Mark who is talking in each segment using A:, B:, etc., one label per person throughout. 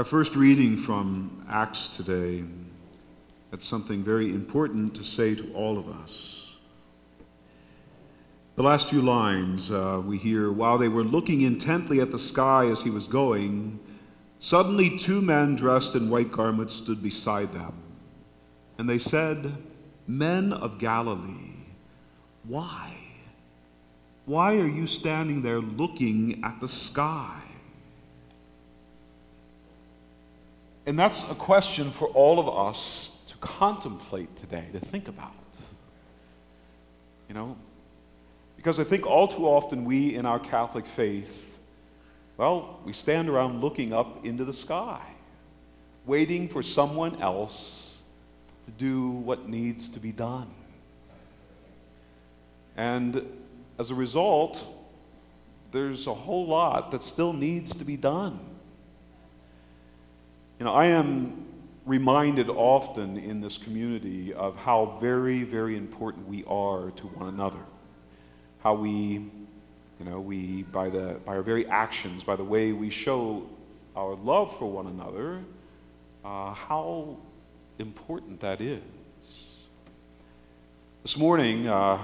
A: Our first reading from Acts today, that's something very important to say to all of us. The last few lines uh, we hear while they were looking intently at the sky as he was going, suddenly two men dressed in white garments stood beside them. And they said, Men of Galilee, why? Why are you standing there looking at the sky? And that's a question for all of us to contemplate today, to think about. You know, because I think all too often we in our Catholic faith, well, we stand around looking up into the sky, waiting for someone else to do what needs to be done. And as a result, there's a whole lot that still needs to be done. You know, I am reminded often in this community of how very, very important we are to one another. How we, you know, we, by, the, by our very actions, by the way we show our love for one another, uh, how important that is. This morning uh,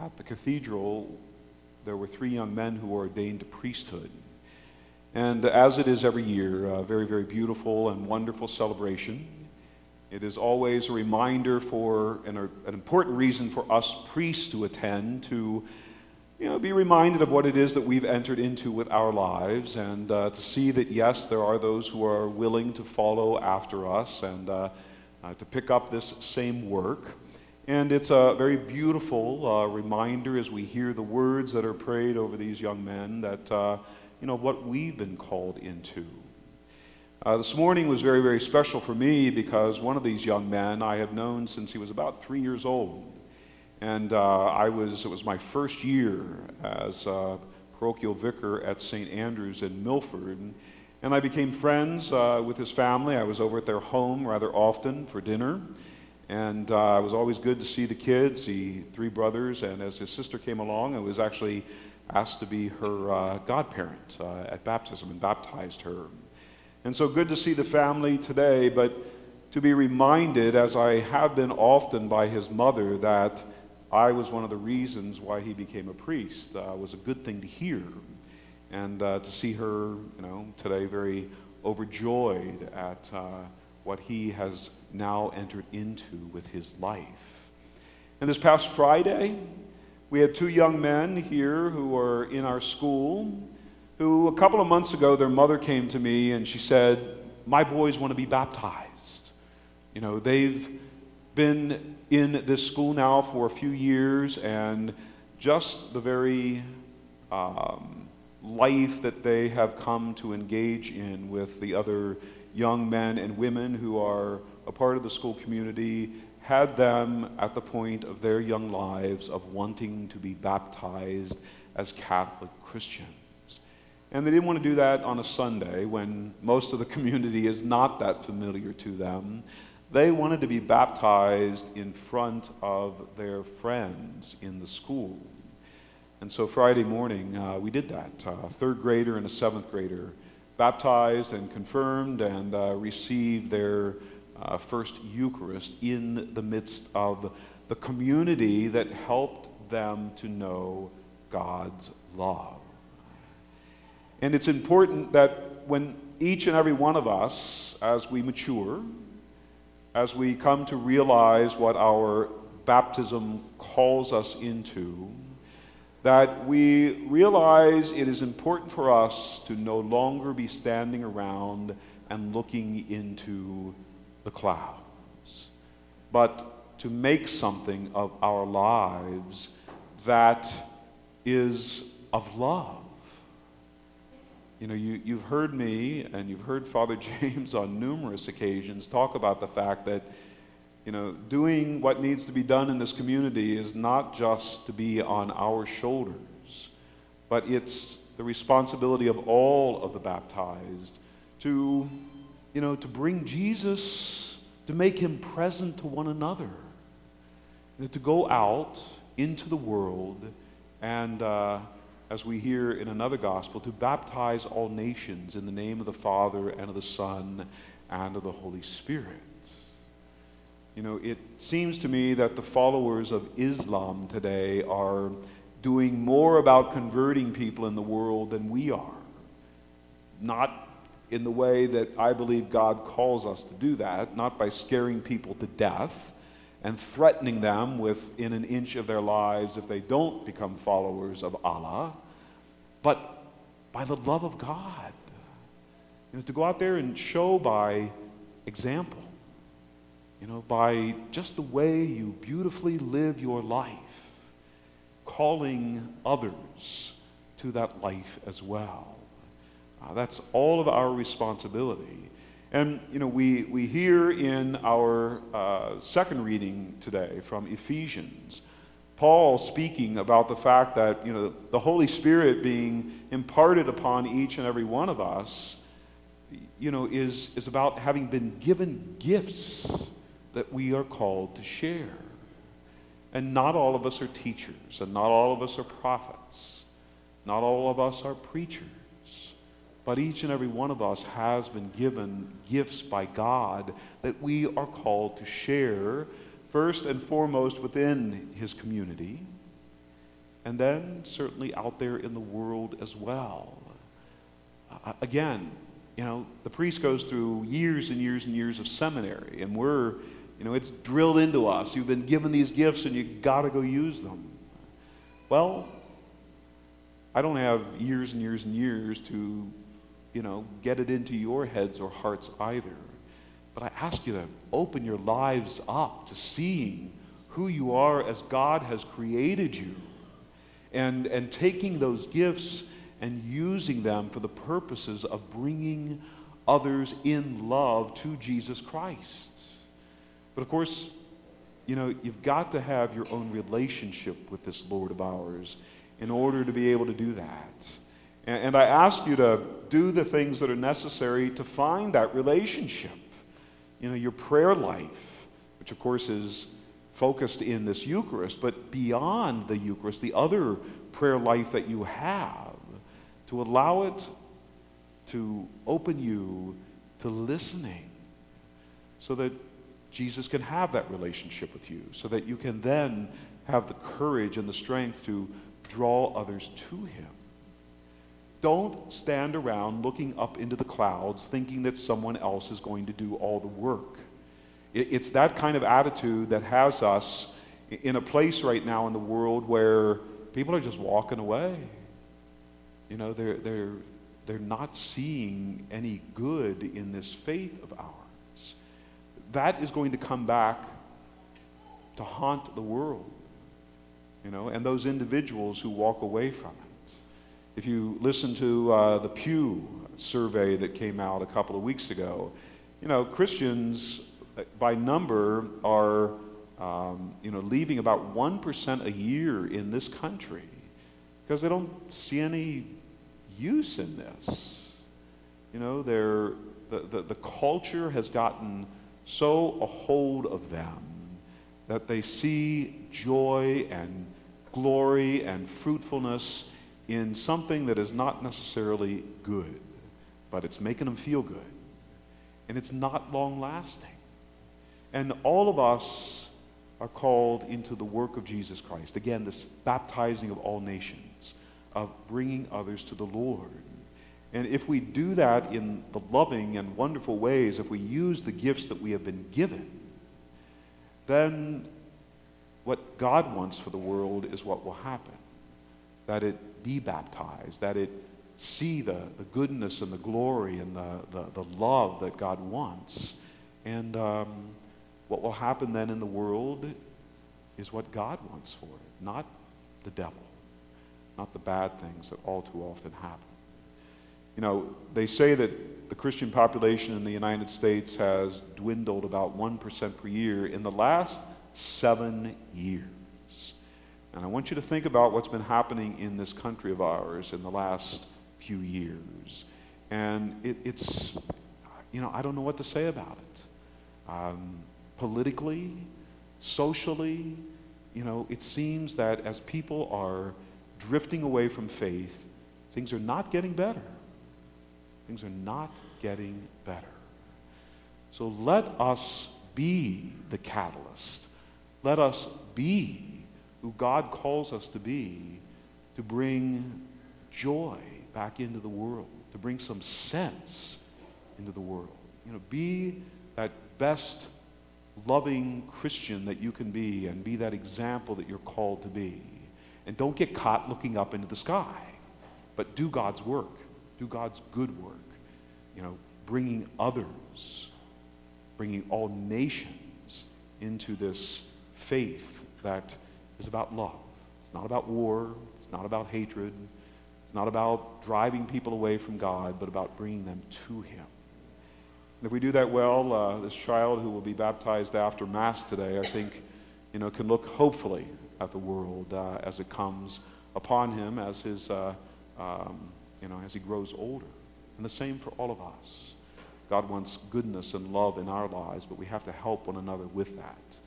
A: at the cathedral, there were three young men who were ordained to priesthood. And as it is every year, a very, very beautiful and wonderful celebration. It is always a reminder for, and an important reason for us priests to attend, to you know, be reminded of what it is that we've entered into with our lives, and uh, to see that, yes, there are those who are willing to follow after us and uh, uh, to pick up this same work. And it's a very beautiful uh, reminder as we hear the words that are prayed over these young men that uh, you know, what we've been called into. Uh, this morning was very, very special for me because one of these young men I have known since he was about three years old. And uh, I was, it was my first year as a parochial vicar at St. Andrew's in Milford. And I became friends uh, with his family. I was over at their home rather often for dinner. And uh, it was always good to see the kids, the three brothers. And as his sister came along, it was actually asked to be her uh, godparent uh, at baptism and baptized her. And so good to see the family today, but to be reminded, as I have been often by his mother, that I was one of the reasons why he became a priest uh, was a good thing to hear. And uh, to see her, you know, today very overjoyed at uh, what he has now entered into with his life. And this past Friday, we had two young men here who are in our school who, a couple of months ago, their mother came to me and she said, My boys want to be baptized. You know, they've been in this school now for a few years, and just the very um, life that they have come to engage in with the other young men and women who are a part of the school community had them at the point of their young lives of wanting to be baptized as Catholic Christians. And they didn't want to do that on a Sunday when most of the community is not that familiar to them. They wanted to be baptized in front of their friends in the school. And so Friday morning, uh, we did that. Uh, third grader and a seventh grader baptized and confirmed and uh, received their uh, First Eucharist in the midst of the community that helped them to know God's love. And it's important that when each and every one of us, as we mature, as we come to realize what our baptism calls us into, that we realize it is important for us to no longer be standing around and looking into the clouds, but to make something of our lives that is of love. You know, you, you've heard me and you've heard Father James on numerous occasions talk about the fact that, you know, doing what needs to be done in this community is not just to be on our shoulders, but it's the responsibility of all of the baptized to you know, to bring Jesus, to make him present to one another, you know, to go out into the world and, uh, as we hear in another gospel, to baptize all nations in the name of the Father and of the Son and of the Holy Spirit. You know, it seems to me that the followers of Islam today are doing more about converting people in the world than we are. Not in the way that I believe God calls us to do that, not by scaring people to death and threatening them within an inch of their lives if they don't become followers of Allah, but by the love of God. You know, to go out there and show by example, you know, by just the way you beautifully live your life, calling others to that life as well. Uh, that's all of our responsibility. And, you know, we, we hear in our uh, second reading today from Ephesians, Paul speaking about the fact that, you know, the Holy Spirit being imparted upon each and every one of us, you know, is, is about having been given gifts that we are called to share. And not all of us are teachers, and not all of us are prophets, not all of us are preachers. But each and every one of us has been given gifts by God that we are called to share, first and foremost within His community, and then certainly out there in the world as well. Uh, again, you know, the priest goes through years and years and years of seminary, and we're, you know, it's drilled into us. You've been given these gifts and you've got to go use them. Well, I don't have years and years and years to you know, get it into your heads or hearts either. But I ask you to open your lives up to seeing who you are as God has created you and, and taking those gifts and using them for the purposes of bringing others in love to Jesus Christ. But of course, you know, you've got to have your own relationship with this Lord of ours in order to be able to do that. And, and I ask you to do the things that are necessary to find that relationship. You know, your prayer life, which of course is focused in this Eucharist, but beyond the Eucharist, the other prayer life that you have, to allow it to open you to listening so that Jesus can have that relationship with you, so that you can then have the courage and the strength to draw others to Him. Don't stand around looking up into the clouds thinking that someone else is going to do all the work. It's that kind of attitude that has us in a place right now in the world where people are just walking away. You know, they're, they're, they're not seeing any good in this faith of ours. That is going to come back to haunt the world, you know, and those individuals who walk away from it. If you listen to uh, the Pew survey that came out a couple of weeks ago, you know, Christians uh, by number are, um, you know, leaving about 1% a year in this country because they don't see any use in this. You know, they're, the, the, the culture has gotten so a hold of them that they see joy and glory and fruitfulness in something that is not necessarily good, but it's making them feel good. And it's not long lasting. And all of us are called into the work of Jesus Christ. Again, this baptizing of all nations, of bringing others to the Lord. And if we do that in the loving and wonderful ways, if we use the gifts that we have been given, then what God wants for the world is what will happen. That it be baptized, that it see the, the goodness and the glory and the, the, the love that God wants. And um, what will happen then in the world is what God wants for it, not the devil, not the bad things that all too often happen. You know, they say that the Christian population in the United States has dwindled about 1% per year in the last seven years. And I want you to think about what's been happening in this country of ours in the last few years. And it, it's, you know, I don't know what to say about it. Um, politically, socially, you know, it seems that as people are drifting away from faith, things are not getting better. Things are not getting better. So let us be the catalyst. Let us be who God calls us to be to bring joy back into the world, to bring some sense into the world. You know, be that best loving Christian that you can be and be that example that you're called to be. And don't get caught looking up into the sky, but do God's work, do God's good work. You know, bringing others, bringing all nations into this faith that is about love. It's not about war, it's not about hatred, it's not about driving people away from God, but about bringing them to Him. And if we do that well, uh, this child who will be baptized after Mass today, I think, you know, can look hopefully at the world uh, as it comes upon him as his, uh, um, you know, as he grows older. And the same for all of us. God wants goodness and love in our lives, but we have to help one another with that.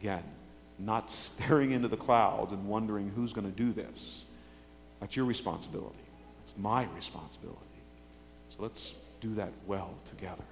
A: Again, not staring into the clouds and wondering who's going to do this. That's your responsibility. It's my responsibility. So let's do that well together.